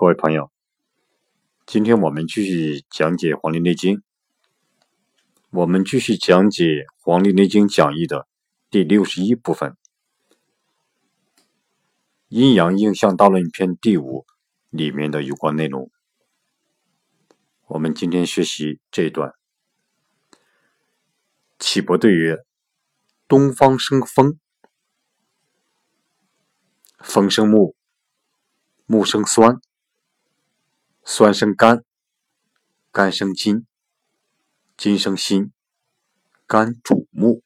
各位朋友，今天我们继续讲解《黄帝内经》，我们继续讲解《黄帝内经讲义》的第六十一部分《阴阳应象大论篇》第五里面的有关内容。我们今天学习这一段。岐伯对曰：“东方生风，风生木，木生酸，酸生肝，肝生筋，筋生心，肝主目。”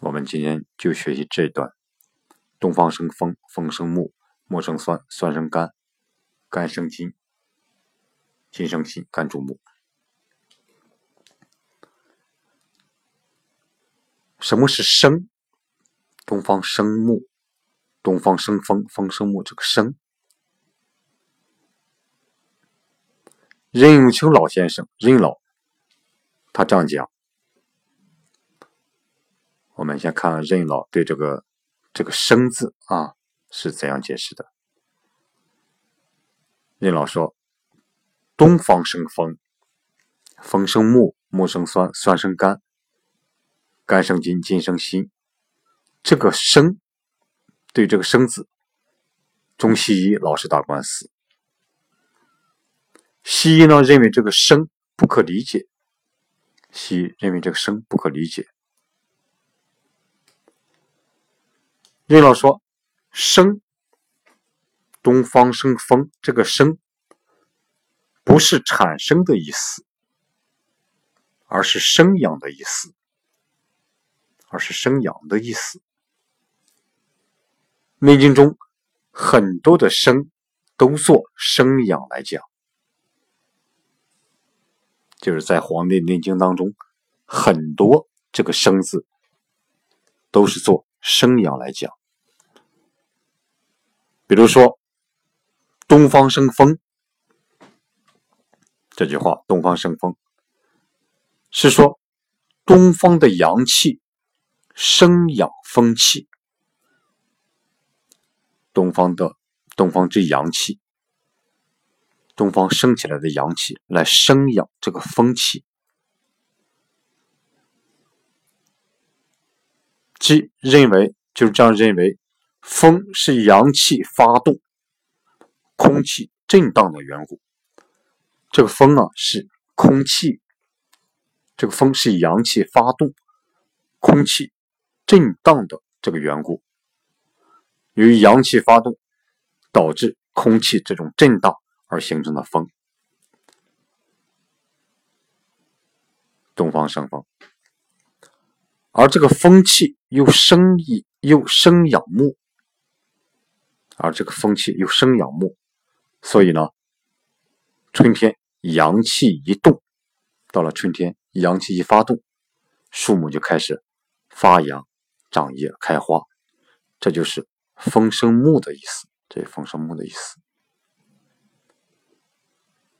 我们今天就学习这段：“东方生风，风生木，木生酸，酸生肝，肝生筋。”心生心，肝主目。什么是生？东方生木，东方生风，风生木。这个生，任永清老先生，任老，他这样讲。我们先看任老对这个这个生字啊是怎样解释的。任老说。东方生风，风生木，木生酸，酸生肝，肝生筋，筋生心。这个生，对这个生字，中西医老是打官司。西医呢认为这个生不可理解，西医认为这个生不可理解。任老说，生，东方生风，这个生。不是产生的意思，而是生养的意思，而是生养的意思。《内经》中很多的生都做生养来讲，就是在《黄帝内经》当中，很多这个生字都是做生养来讲。比如说，东方生风。这句话“东方生风”是说东方的阳气生养风气，东方的东方之阳气，东方升起来的阳气来生养这个风气，即认为就是这样认为，风是阳气发动，空气震荡的缘故。这个风啊，是空气。这个风是阳气发动，空气震荡的这个缘故。由于阳气发动，导致空气这种震荡而形成的风。东方生风，而这个风气又生意又生养木，而这个风气又生养木，所以呢，春天。阳气一动，到了春天，阳气一发动，树木就开始发芽、长叶、开花，这就是风生木的意思。这风生木的意思，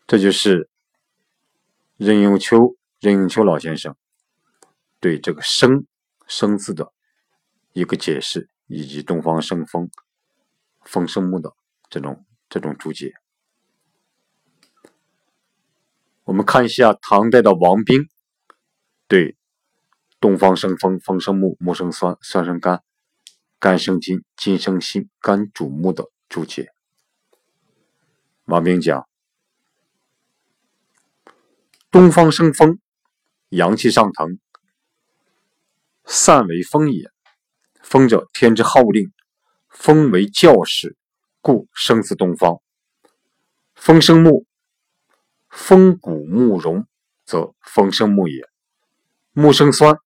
这就是任永秋、任永秋老先生对这个“生”“生”字的一个解释，以及东方生风、风生木的这种这种注解。我们看一下唐代的王冰对“东方生风，风生木，木生酸，酸生肝，肝生金，金生心，肝主目”的注解。王冰讲：“东方生风，阳气上腾，散为风也。风者，天之号令，风为教使，故生自东方。风生木。”风谷木荣，则风生木也。木生酸，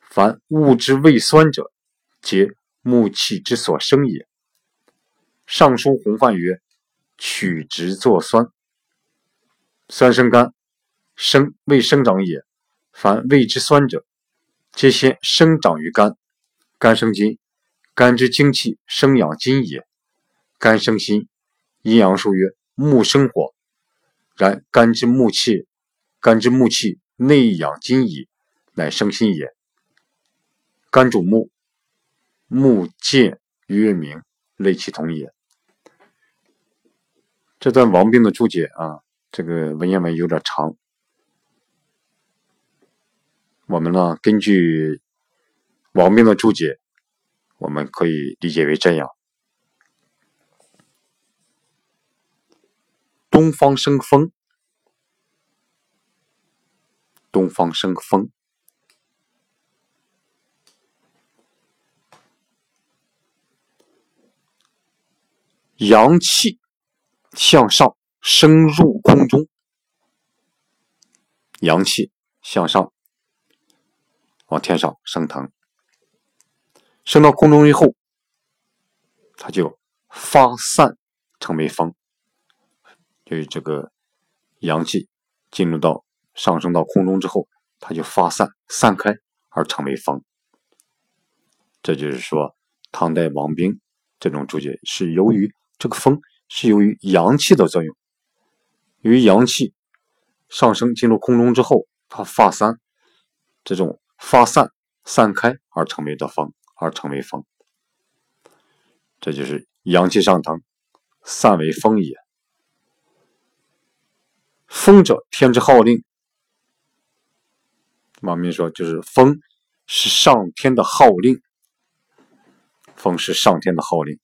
凡物之味酸者，皆木气之所生也。尚书洪范曰：“取直作酸，酸生肝，生未生长也。凡味之酸者，皆先生长于肝，肝生筋，肝之精气生养筋也。肝生心，阴阳说曰：木生火。”然肝之木气，肝之木气内养筋矣，乃生心也。肝主目，目见曰明，类其同也。这段王冰的注解啊，这个文言文有点长，我们呢根据王冰的注解，我们可以理解为这样：东方生风，东方生风，阳气。向上升入空中，阳气向上。往天上升腾，升到空中以后，它就发散成为风。就是这个阳气进入到上升到空中之后，它就发散散开而成为风。这就是说，唐代王冰这种注解是由于这个风。是由于阳气的作用，由于阳气上升进入空中之后，它发散，这种发散散开而成为的风，而成为风，这就是阳气上腾，散为风也。风者，天之号令。王明说，就是风是上天的号令，风是上天的号令。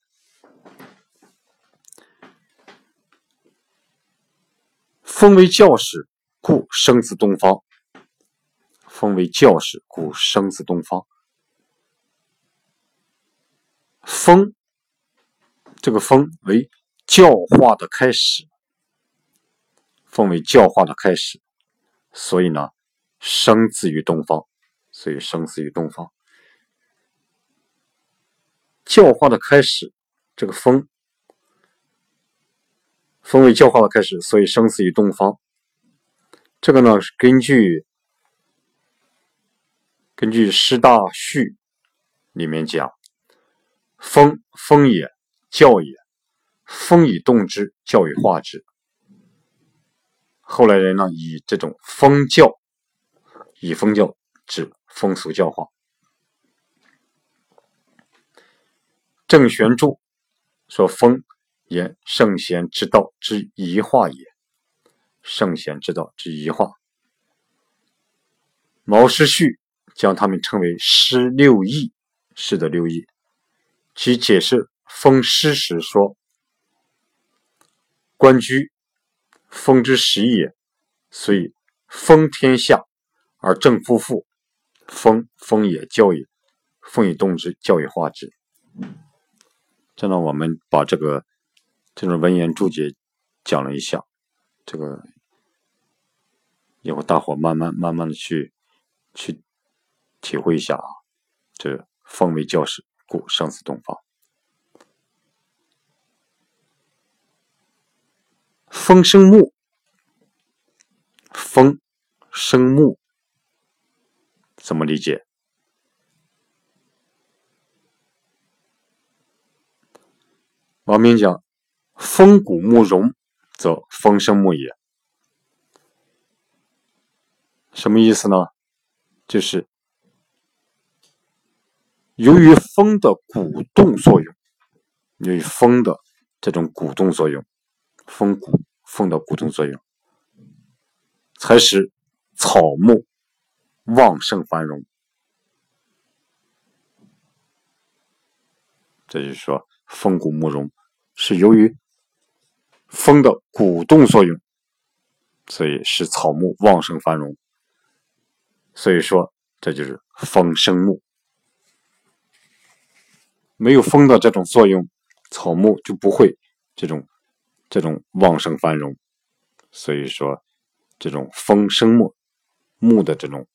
风为教使，故生自东方。封为教士，故生自东方。风，这个风为教化的开始，风为教化的开始，所以呢，生自于东方，所以生自于东方。教化的开始，这个风。风为教化的开始，所以生死于东方。这个呢是根据根据《师大序》里面讲：“风，风也，教也。风以动之，教以化之。”后来人呢以这种风教，以风教指风俗教化。郑玄注说：“风。”言圣贤之道之一化也。圣贤之道之一化，毛诗序将他们称为诗六艺，诗的六艺。其解释风诗时说：“官居，风之始也，所以封天下而正夫妇。风，风也，教也。风以动之，教以化之。”这呢，我们把这个。这种文言注解讲了一下，这个以后大伙慢慢慢慢的去去体会一下啊。这风为教室，故生死东方。风生木，风生木，怎么理解？王明讲。风谷木荣，则风生木也。什么意思呢？就是由于风的鼓动作用，由于风的这种鼓动作用，风鼓风的鼓动作用，才使草木旺盛繁荣。这就是说，风鼓木荣是由于。风的鼓动作用，所以使草木旺盛繁荣。所以说，这就是风生木。没有风的这种作用，草木就不会这种这种旺盛繁荣。所以说，这种风生木，木的这种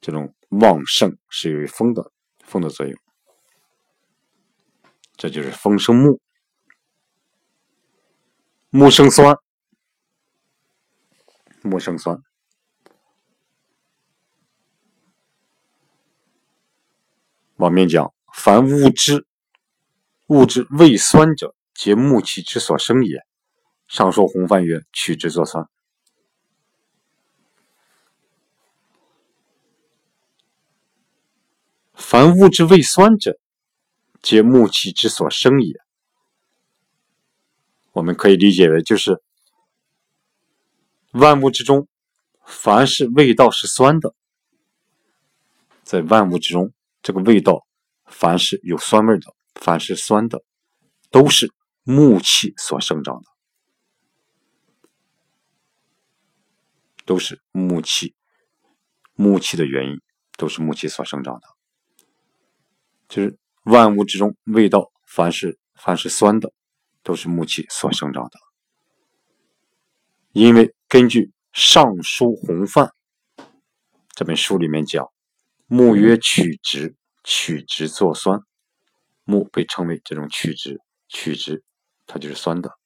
这种旺盛是由于风的风的作用。这就是风生木。木生酸，木生酸。往面讲，凡物质，物质味酸者，皆木气之所生也。上说洪范曰：“取之作酸。”凡物质味酸者，皆木气之所生也。我们可以理解为，就是万物之中，凡是味道是酸的，在万物之中，这个味道凡是有酸味的，凡是酸的，都是木气所生长的，都是木气，木气的原因都是木气所生长的，就是万物之中味道凡是凡是酸的，都是木气所生长的，因为。根据《尚书洪范》这本书里面讲，木曰曲直，曲直作酸，木被称为这种曲直，曲直它就是酸的。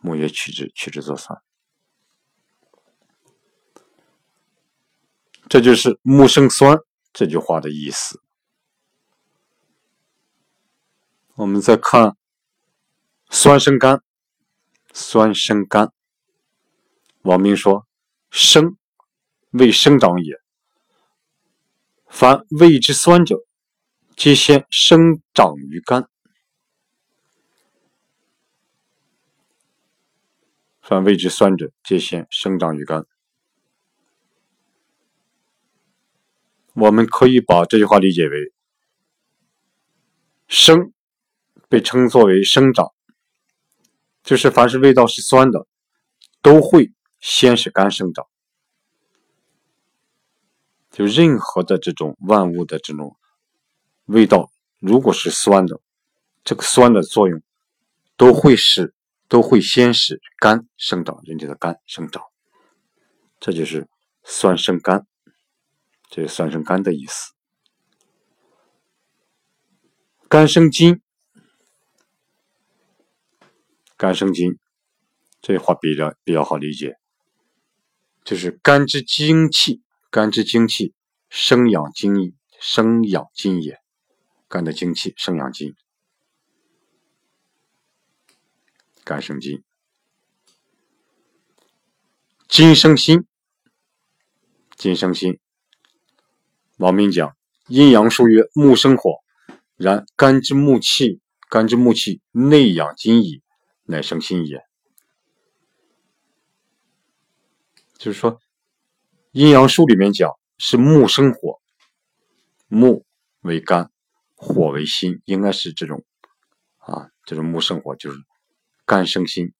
木曰曲直，曲直则酸，这就是木生酸这句话的意思。我们再看酸生甘，酸生甘。王明说：“生，为生长也。凡味之酸者，皆先生长于肝。凡味之酸者，皆先生长于肝。我们可以把这句话理解为：生被称作为生长，就是凡是味道是酸的，都会。”先是肝生长，就任何的这种万物的这种味道，如果是酸的，这个酸的作用都会使都会先使肝生长，人体的肝生长，这就是酸生肝，这是酸生肝的意思。肝生津，肝生津，这话比较比较好理解。就是肝之精气，肝之精气生养精生养筋也。肝的精气生养筋，肝生筋，筋生心，金生心。王明讲阴阳数曰木生火，然肝之木气，肝之木气内养筋矣，乃生心也。就是说，阴阳书里面讲是木生火，木为肝，火为心，应该是这种啊，这种木生火就是肝生心。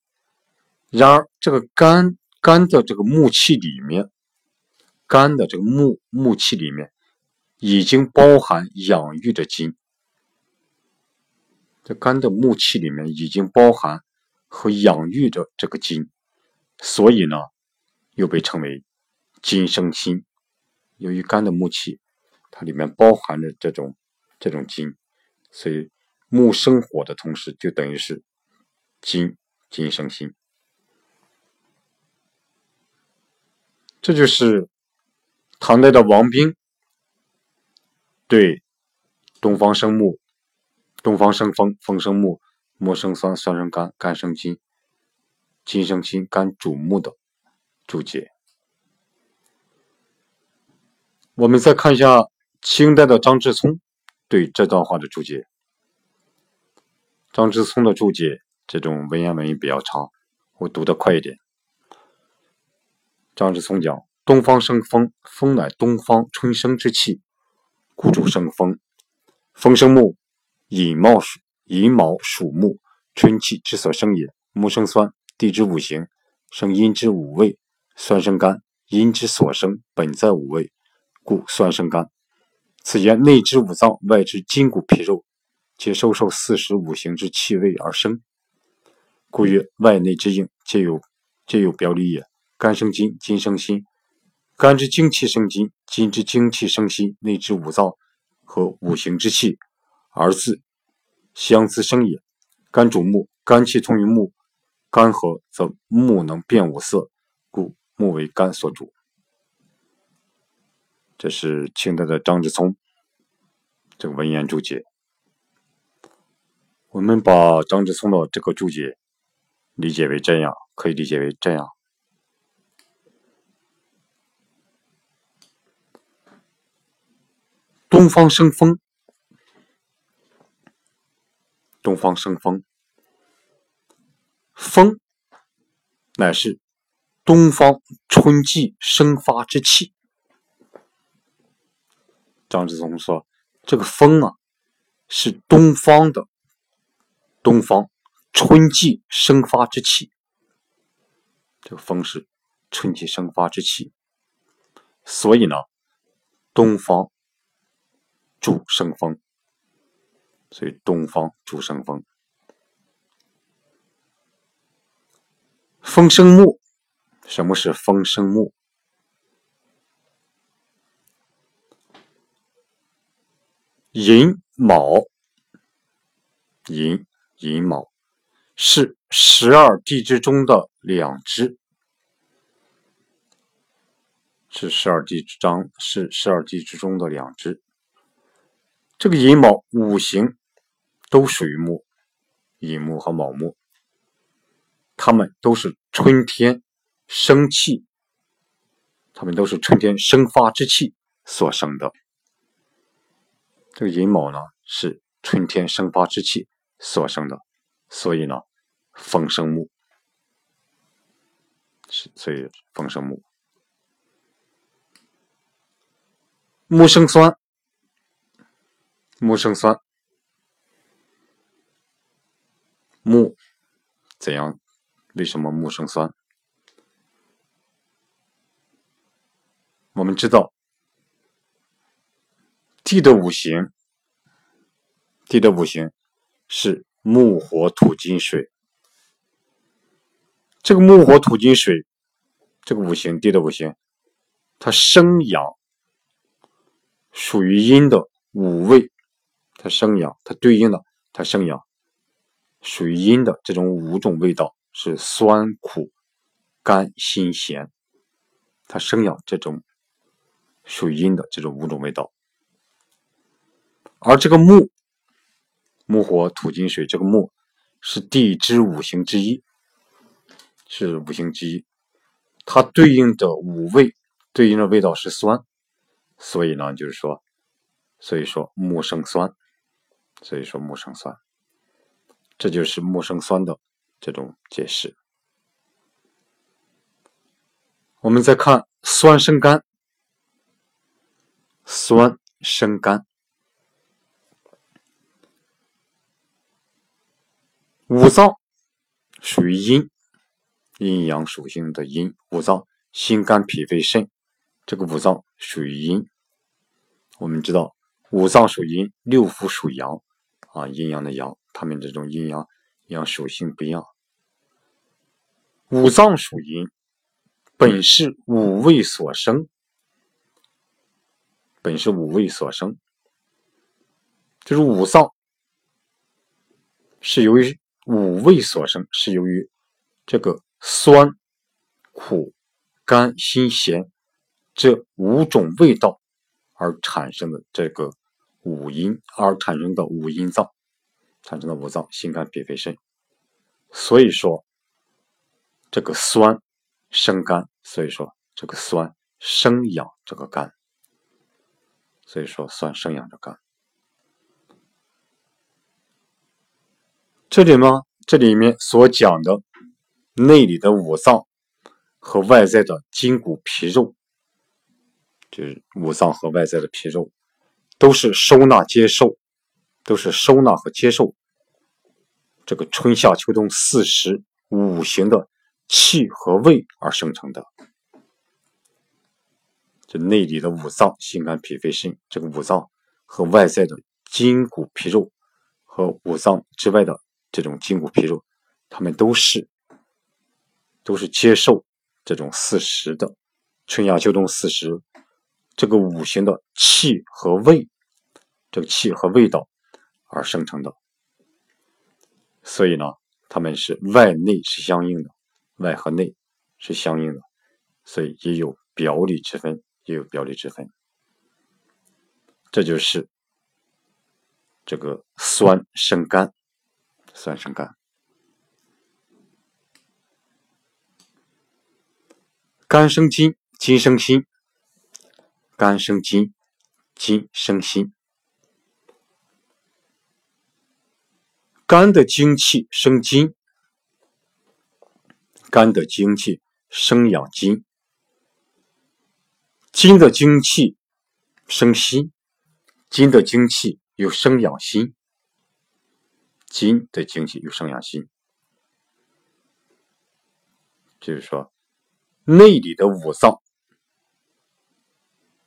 然而，这个肝肝的这个木气里面，肝的这个木木气里面已经包含养育的金，这肝的木气里面已经包含和养育着这个金，所以呢。又被称为金生心，由于肝的木气，它里面包含着这种这种金，所以木生火的同时，就等于是金金生心。这就是唐代的王冰对东方生木、东方生风、风生木、木生酸、酸生肝、肝生金、金生心、肝主木的。注解，我们再看一下清代的张志聪对这段话的注解。张之聪的注解，这种文言文也比较长，我读得快一点。张之聪讲：“东方生风，风乃东方春生之气，故主生风。风生木，寅卯属寅卯属木，春气之所生也。木生酸，地之五行生阴之五味。”酸生肝，阴之所生，本在五味，故酸生肝。此言内之五脏，外之筋骨皮肉，皆收受四时五行之气味而生，故曰外内之应，皆有皆有表里也。肝生筋，筋生心，肝之精气生筋，筋之精气生心，内之五脏和五行之气而自相滋生也。肝主木，肝气通于木，肝合则木能变五色。木为肝所主，这是清代的张之聪这个文言注解。我们把张之聪的这个注解理解为这样，可以理解为这样：东方生风，东方生风，风乃是。东方春季生发之气。张之洞说：“这个风啊，是东方的东方春季生发之气。这个风是春季生发之气，所以呢，东方主生风，所以东方主生风。风生木，什么是风生木？”寅卯，寅寅卯是十二地支中的两支，是十二地支章是十二地支中的两支。这个寅卯五行都属于木，寅木和卯木，它们都是春天生气，它们都是春天生发之气所生的。这个寅卯呢，是春天生发之气所生的，所以呢，风生木，是所以风生木，木生酸，木生酸，木怎样？为什么木生酸？我们知道。地的五行，地的五行是木、火、土、金、水。这个木、火、土、金、水，这个五行，地的五行，它生养，属于阴的五味，它生养，它对应的，它生养，属于阴的这种五种味道是酸、苦、甘、辛、咸，它生养这种属于阴的这种五种味道。而这个木，木火土金水，这个木是地支五行之一，是五行之一。它对应的五味，对应的味道是酸，所以呢，就是说，所以说木生酸，所以说木生酸，这就是木生酸的这种解释。我们再看酸生肝，酸生肝。五脏属于阴，阴阳属性的阴。五脏心肝脾肺肾，这个五脏属于阴。我们知道五脏属阴，六腑属阳，啊，阴阳的阳，它们这种阴阳阴阳属性不一样。五脏属阴，本是五味所生，本是五味所生，就是五脏是由于。五味所生是由于这个酸、苦、甘、辛、咸这五种味道而产生的这个五阴而产生的五阴脏，产生的五脏心肝脾肺肾。所以说这个酸生肝，所以说这个酸生养这个肝，所以说酸生养着肝。这里呢，这里面所讲的内里的五脏和外在的筋骨皮肉，就是五脏和外在的皮肉，都是收纳接受，都是收纳和接受这个春夏秋冬四时五行的气和胃而生成的。这内里的五脏，心肝脾肺肾，这个五脏和外在的筋骨皮肉和五脏之外的。这种筋骨皮肉，他们都是都是接受这种四时的春夏秋冬四时这个五行的气和味，这个气和味道而生成的。所以呢，他们是外内是相应的，外和内是相应的，所以也有表里之分，也有表里之分。这就是这个酸生肝。酸生肝，肝生筋，筋生心。肝生筋，筋生心。肝的精气生筋，肝的精气生养筋，筋的精气生心，筋的精气又生养心，筋的精气又生养心，就是说内里的五脏，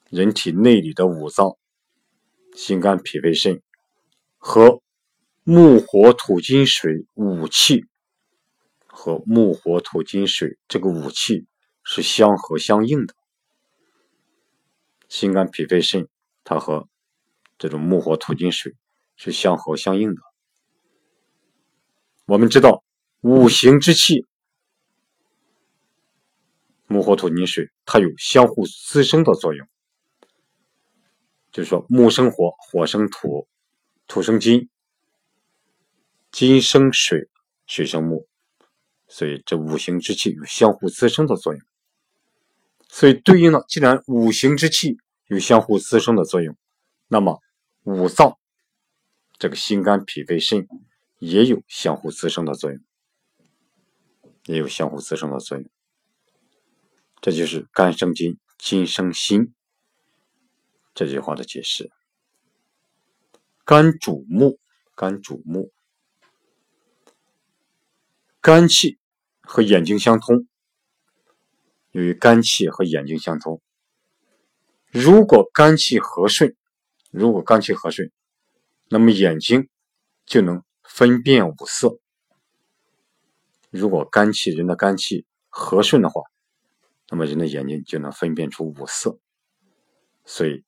人体内里的五脏，心肝脾肺肾和木火土金水五气。和木火土金水这个五气是相合相应的，心肝脾肺肾，它和这种木火土金水是相合相应的。我们知道五行之气，木火土金水，它有相互滋生的作用，就是说木生火，火生土，土生金，金生水，水生木。所以，这五行之气有相互滋生的作用。所以，对应的，既然五行之气有相互滋生的作用，那么五脏，这个心肝脾肺肾也有相互滋生的作用，也有相互滋生的作用。这就是肝生筋，筋生心这句话的解释。肝主目，肝主目，肝气。和眼睛相通，由于肝气和眼睛相通，如果肝气和顺，如果肝气和顺，那么眼睛就能分辨五色。如果肝气人的肝气和顺的话，那么人的眼睛就能分辨出五色。所以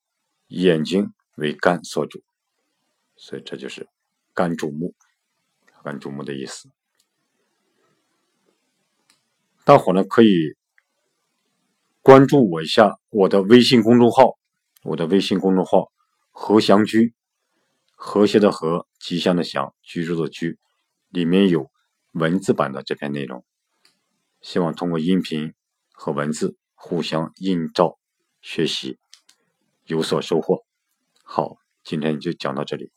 眼睛为肝所主，所以这就是肝主目，肝主目的意思。大伙呢可以关注我一下我的微信公众号，我的微信公众号“何祥居”，和谐的和，吉祥的祥，居住的居，里面有文字版的这篇内容。希望通过音频和文字互相映照学习，有所收获。好，今天就讲到这里。